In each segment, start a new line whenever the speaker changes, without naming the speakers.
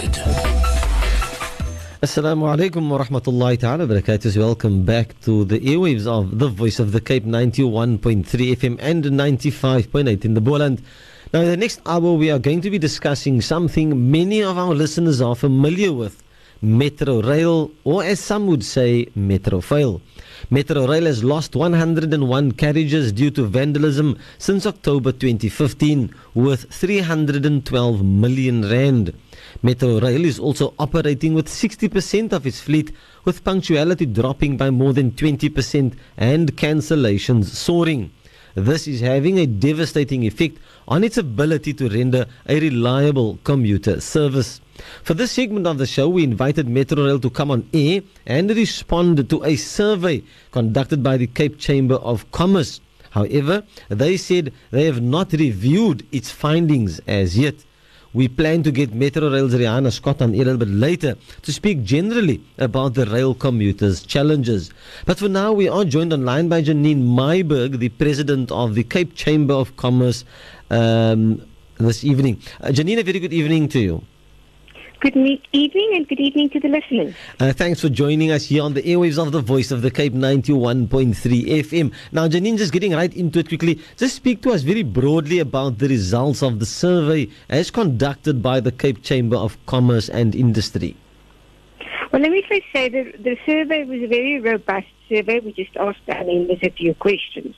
Ahmed.
Assalamu alaikum wa rahmatullahi ta'ala barakatuh. Welcome back to the airwaves of the Voice of the Cape 91.3 FM and 95.8 in the Boland. Now, in the next hour, we are going to be discussing something many of our listeners are familiar with Metro Rail, or as some would say, Metro Fail. Metro Rail has lost 101 carriages due to vandalism since October 2015, worth 312 million rand. Metro Rail is also operating with 60% of its fleet, with punctuality dropping by more than 20% and cancellations soaring. This is having a devastating effect on its ability to render a reliable commuter service. For this segment of the show, we invited Metrorail to come on air and respond to a survey conducted by the Cape Chamber of Commerce. However, they said they have not reviewed its findings as yet. We plan to get Metrorail's Rianna Scott on a little bit later to speak generally about the rail commuters' challenges. But for now, we are joined online by Janine Myburgh, the president of the Cape Chamber of Commerce, um, this evening. Uh, Janine, a very good evening to you.
Good evening and good evening to the listeners.
Uh, thanks for joining us here on the airwaves of the Voice of the Cape 91.3 FM. Now, Janine, just getting right into it quickly, just speak to us very broadly about the results of the survey as conducted by the Cape Chamber of Commerce and Industry.
Well, let me first say that the survey was a very robust survey. We just asked our members a few questions.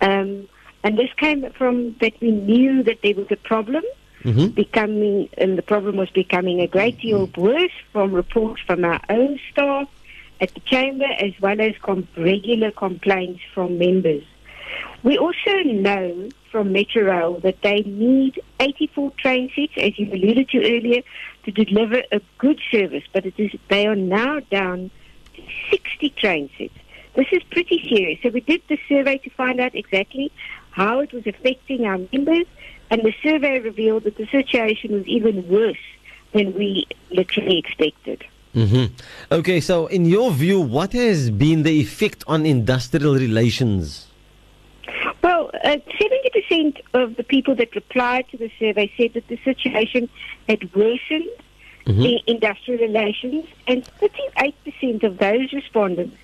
Um, and this came from that we knew that there was a problem
Mm-hmm.
becoming, and the problem was becoming a great deal worse from reports from our own staff at the chamber, as well as com- regular complaints from members. We also know from Metro Rail that they need 84 train sets, as you alluded to earlier, to deliver a good service, but it is, they are now down to 60 train sets. This is pretty serious. So we did the survey to find out exactly how it was affecting our members, and the survey revealed that the situation was even worse than we literally expected.
Mm-hmm. Okay, so in your view, what has been the effect on industrial relations?
Well, uh, 70% of the people that replied to the survey said that the situation had worsened the industrial relations, and 38% of those respondents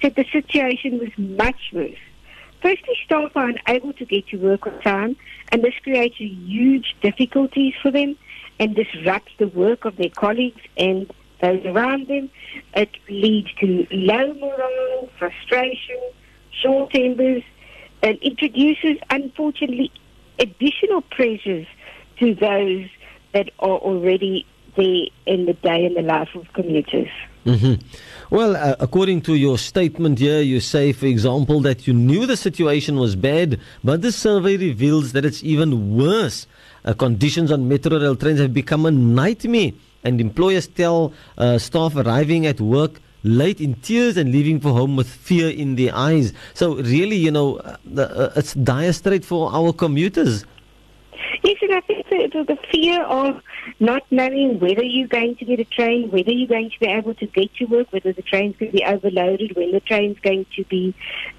said the situation was much worse. Firstly, staff are unable to get to work on time, and this creates huge difficulties for them and disrupts the work of their colleagues and those around them. It leads to low morale, frustration, short tempers, and introduces, unfortunately, additional pressures to those that are already there in the day in the life of commuters.
hmm Well, uh, according to your statement here, you say, for example, that you knew the situation was bad, but the survey reveals that it's even worse. Uh, conditions on metro rail trains have become a nightmare, and employers tell uh, staff arriving at work late in tears and leaving for home with fear in their eyes. So, really, you know, uh, uh, it's dire straight for our commuters.
Yes, I think the, the, fear of not knowing whether you're going to get a train, whether you're going to be able to get to work, whether the train's going to be overloaded, when the train's going to be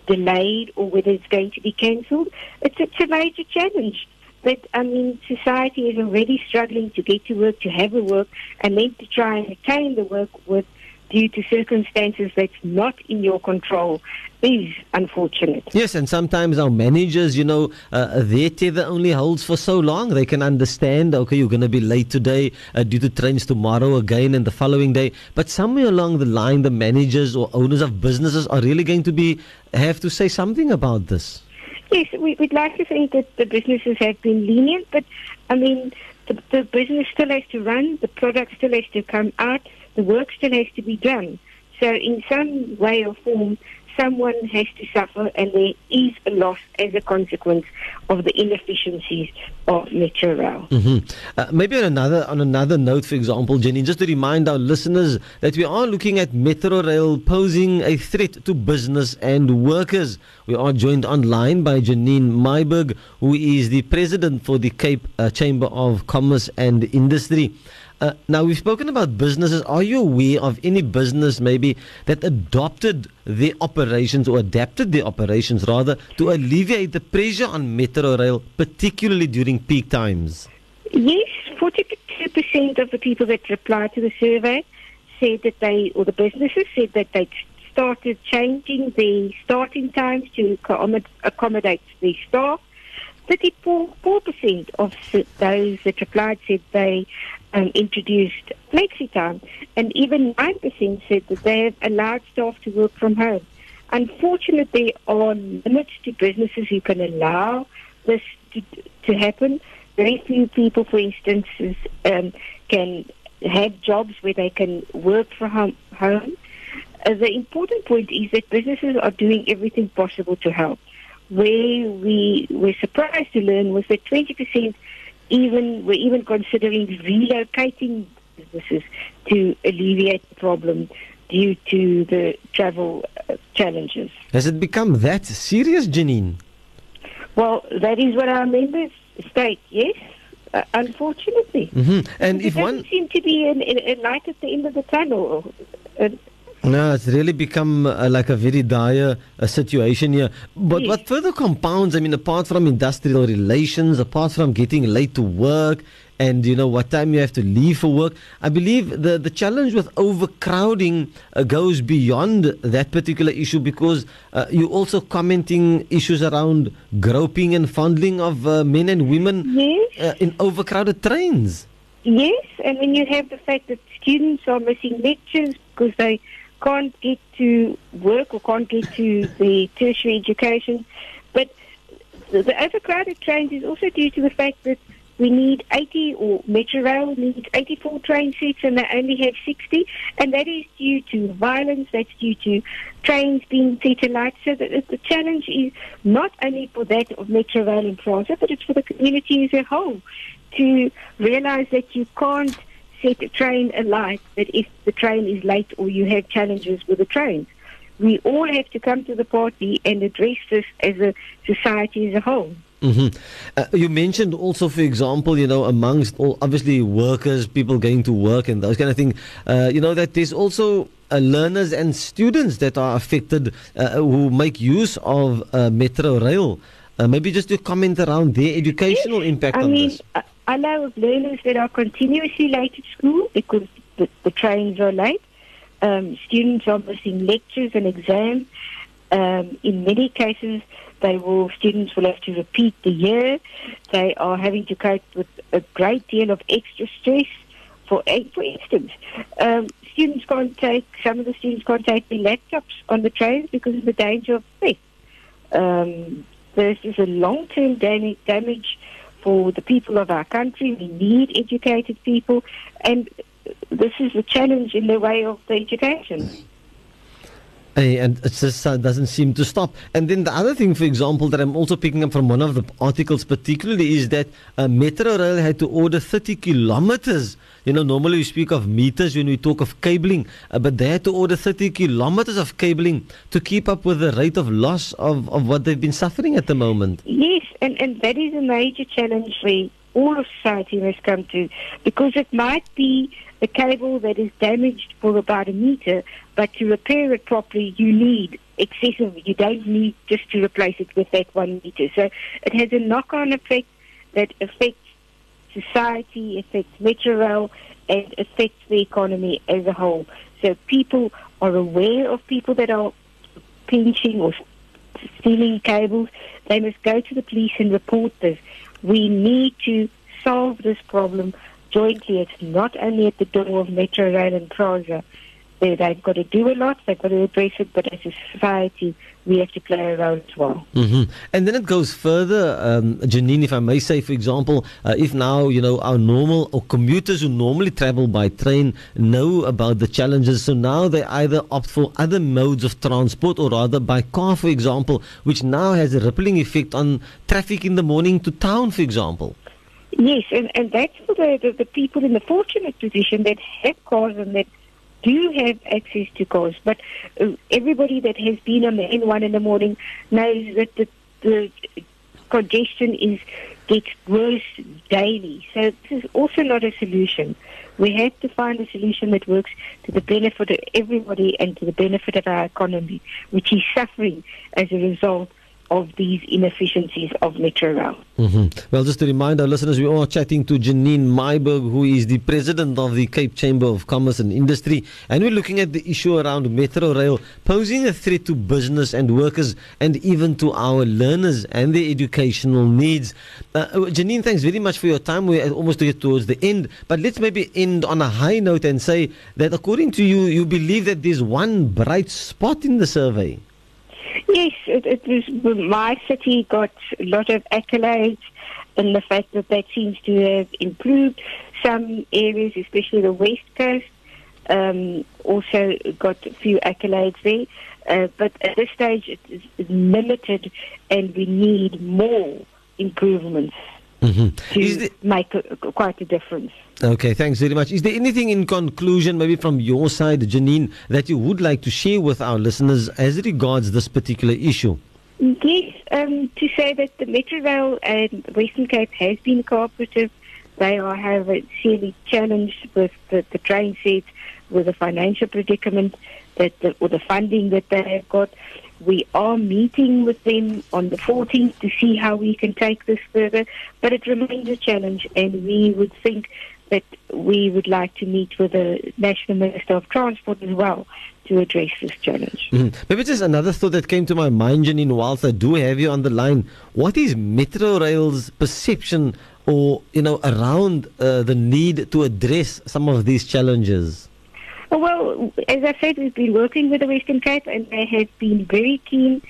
delayed, or whether it's going to be cancelled, it's, it's a major challenge. But, I mean, society is already struggling to get to work, to have a work, and then to try and retain the work with due to circumstances that's not in your control is unfortunate.
Yes, and sometimes our managers, you know, uh, their tether only holds for so long. They can understand, okay, you're going to be late today uh, due to trains tomorrow again and the following day. But somewhere along the line, the managers or owners of businesses are really going to be have to say something about this.
Yes, we, we'd like to think that the businesses have been lenient, but I mean, the, the business still has to run, the product still has to come out, the work still has to be done. So, in some way or form, someone has to suffer, and there is a loss as a consequence of the inefficiencies of Metro Rail.
hmm Uh, maybe on another on another note, for example, Jenny, just to remind our listeners that we are looking at Metro Rail posing a threat to business and workers. We are joined online by Janine Myburgh, who is the president for the Cape uh, Chamber of Commerce and Industry. Uh, now, we've spoken about businesses. Are you aware of any business maybe that adopted their operations or adapted their operations rather to alleviate the pressure on Metro Rail, particularly during peak times?
Yes, 42% of the people that replied to the survey said that they, or the businesses said that they started changing the starting times to accommodate the staff. 34% of those that replied said they um, introduced flexi time, and even 9% said that they have allowed staff to work from home. Unfortunately, there are limits to businesses who can allow this to, to happen. Very few people, for instance, um, can have jobs where they can work from home. Uh, the important point is that businesses are doing everything possible to help. Where we were surprised to learn was that 20% even were even considering relocating businesses to alleviate the problem due to the travel uh, challenges.
Has it become that serious, Janine?
Well, that is what our members state, yes. Uh, unfortunately,
mm-hmm. and
it
if
doesn't
one
seem to be a light at the end of the tunnel. Uh,
no, it's really become uh, like a very dire uh, situation here. But
yes.
what further compounds, I mean, apart from industrial relations, apart from getting late to work, and you know what time you have to leave for work. I believe the the challenge with overcrowding uh, goes beyond that particular issue because uh, you're also commenting issues around groping and fondling of uh, men and women
yes.
Uh, in overcrowded trains.
Yes, and then you have the fact that students are missing lectures because they can't get to work or can't get to the tertiary education. But the, overcrowded trains is also due to the fact that we need 80, or Metro Rail needs 84 train seats and they only have 60. And that is due to violence, that's due to trains being set alight. So the, the challenge is not only for that of Metro Rail Transnet, but it's for the community as a whole to realize that you can't set a train alight that if the train is late or you have challenges with the trains. We all have to come to the party and address this as a society as a whole.
Mm-hmm. Uh, you mentioned also, for example, you know, amongst all obviously workers, people going to work and those kind of things, uh, you know, that there's also uh, learners and students that are affected uh, who make use of uh, Metro Rail. Uh, maybe just to comment around their educational impact
I
on
mean,
this.
Of learners that are continuously late at school because the, the trains are late. Um, students are missing lectures and exams. Um, in many cases, they will students will have to repeat the year. They are having to cope with a great deal of extra stress. For for instance, um, students can't take some of the students can't take their laptops on the trains because of the danger of theft. Um, this is a long-term damage for the people of our country. We need educated people, and this is a challenge in the way of the education.
Hey, and it just uh, doesn't seem to stop. And then the other thing, for example, that I'm also picking up from one of the articles, particularly, is that uh, Metro Rail had to order 30 kilometers. You know, normally we speak of meters when we talk of cabling, uh, but they had to order 30 kilometers of cabling to keep up with the rate of loss of, of what they've been suffering at the moment.
Yes, and, and that is a major challenge for all of society must come to, because it might be a cable that is damaged for about a meter, but to repair it properly, you need excessive. You don't need just to replace it with that one meter. So it has a knock-on effect that affects society, affects Metro and affects the economy as a whole. So people are aware of people that are pinching or stealing cables. They must go to the police and report this. We need to solve this problem jointly. It's not only at the door of Metro Rail and Transnet. They've got to do a lot, they've got to address it, but as a society, we have to play a role as well.
Mm-hmm. And then it goes further, um, Janine, if I may say, for example, uh, if now, you know, our normal or commuters who normally travel by train know about the challenges, so now they either opt for other modes of transport or rather by car, for example, which now has a rippling effect on traffic in the morning to town, for example.
Yes, and, and that's for the, the, the people in the fortunate position that have cars and that do have access to cars. But uh, everybody that has been on the N1 in the morning knows that the, the congestion is gets worse daily. So this is also not a solution. We have to find a solution that works to the benefit of everybody and to the benefit of our economy, which is suffering as a result of these inefficiencies of Rail.
Mm-hmm. Well, just to remind our listeners, we are chatting to Janine Myburgh, who is the president of the Cape Chamber of Commerce and Industry, and we're looking at the issue around Metro Rail posing a threat to business and workers and even to our learners and their educational needs. Uh, Janine, thanks very much for your time. We're almost to get towards the end, but let's maybe end on a high note and say that according to you, you believe that there's one bright spot in the survey.
Yes, it, it was MyCiTi got a lot of accolades, and the fact that that seems to have improved some areas, especially the west coast. Um, also got a few accolades there, uh, but at this stage it is limited, and we need more improvements
Mm-hmm.
to
there,
make a, quite a difference.
okay, thanks very much. Is there anything in conclusion, maybe from your side, Janine, that you would like to share with our listeners as regards this particular issue?
Yes, um, to say that the Metro Rail and Western Cape has been cooperative. They are however seriously challenged with the, the train sets, with the financial predicament that the, or the funding that they have got. We are meeting with them on the 14th to see how we can take this further, but it remains a challenge, and we would think that we would like to meet with the National Minister of Transport as well to address this challenge.
Mhm. Maybe just another thought that came to my mind, Janine, whilst I do have you on the line. What is Metro Rail's perception or, you know, around uh, the need to address some of these challenges?
Oh, Well, as I said, we've been working with the Western Cape and they have been very keen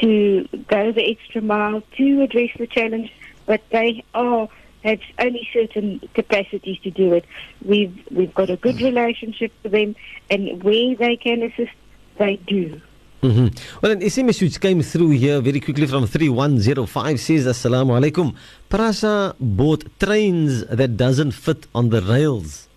to go the extra mile to address the challenge, but they are have only certain capacities to do it. We've we've got a good relationship with them, and where they can assist, they do.
hmm Well, an SMS which came through here very quickly from 3105 says, Assalamu alaikum. Prasa bought trains that doesn't fit on the rails.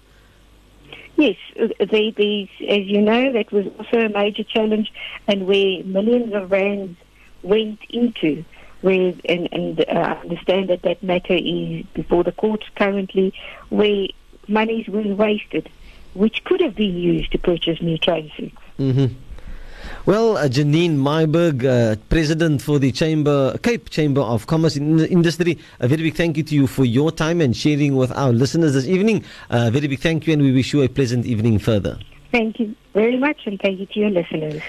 Yes, uh, they, these, as you know, that was also a major challenge, and where millions of rands went into. Where and, and uh, I understand that that matter is before the courts currently, where monies was wasted, which could have been used to purchase new train sets.
hmm Well, uh, Janine Myburgh, uh, President for the Chamber, Cape Chamber of Commerce and Industry, a very big thank you to you for your time and sharing with our listeners this evening. Uh, a very big thank you, and we wish you a pleasant evening further.
Thank you very much, and thank you to your listeners.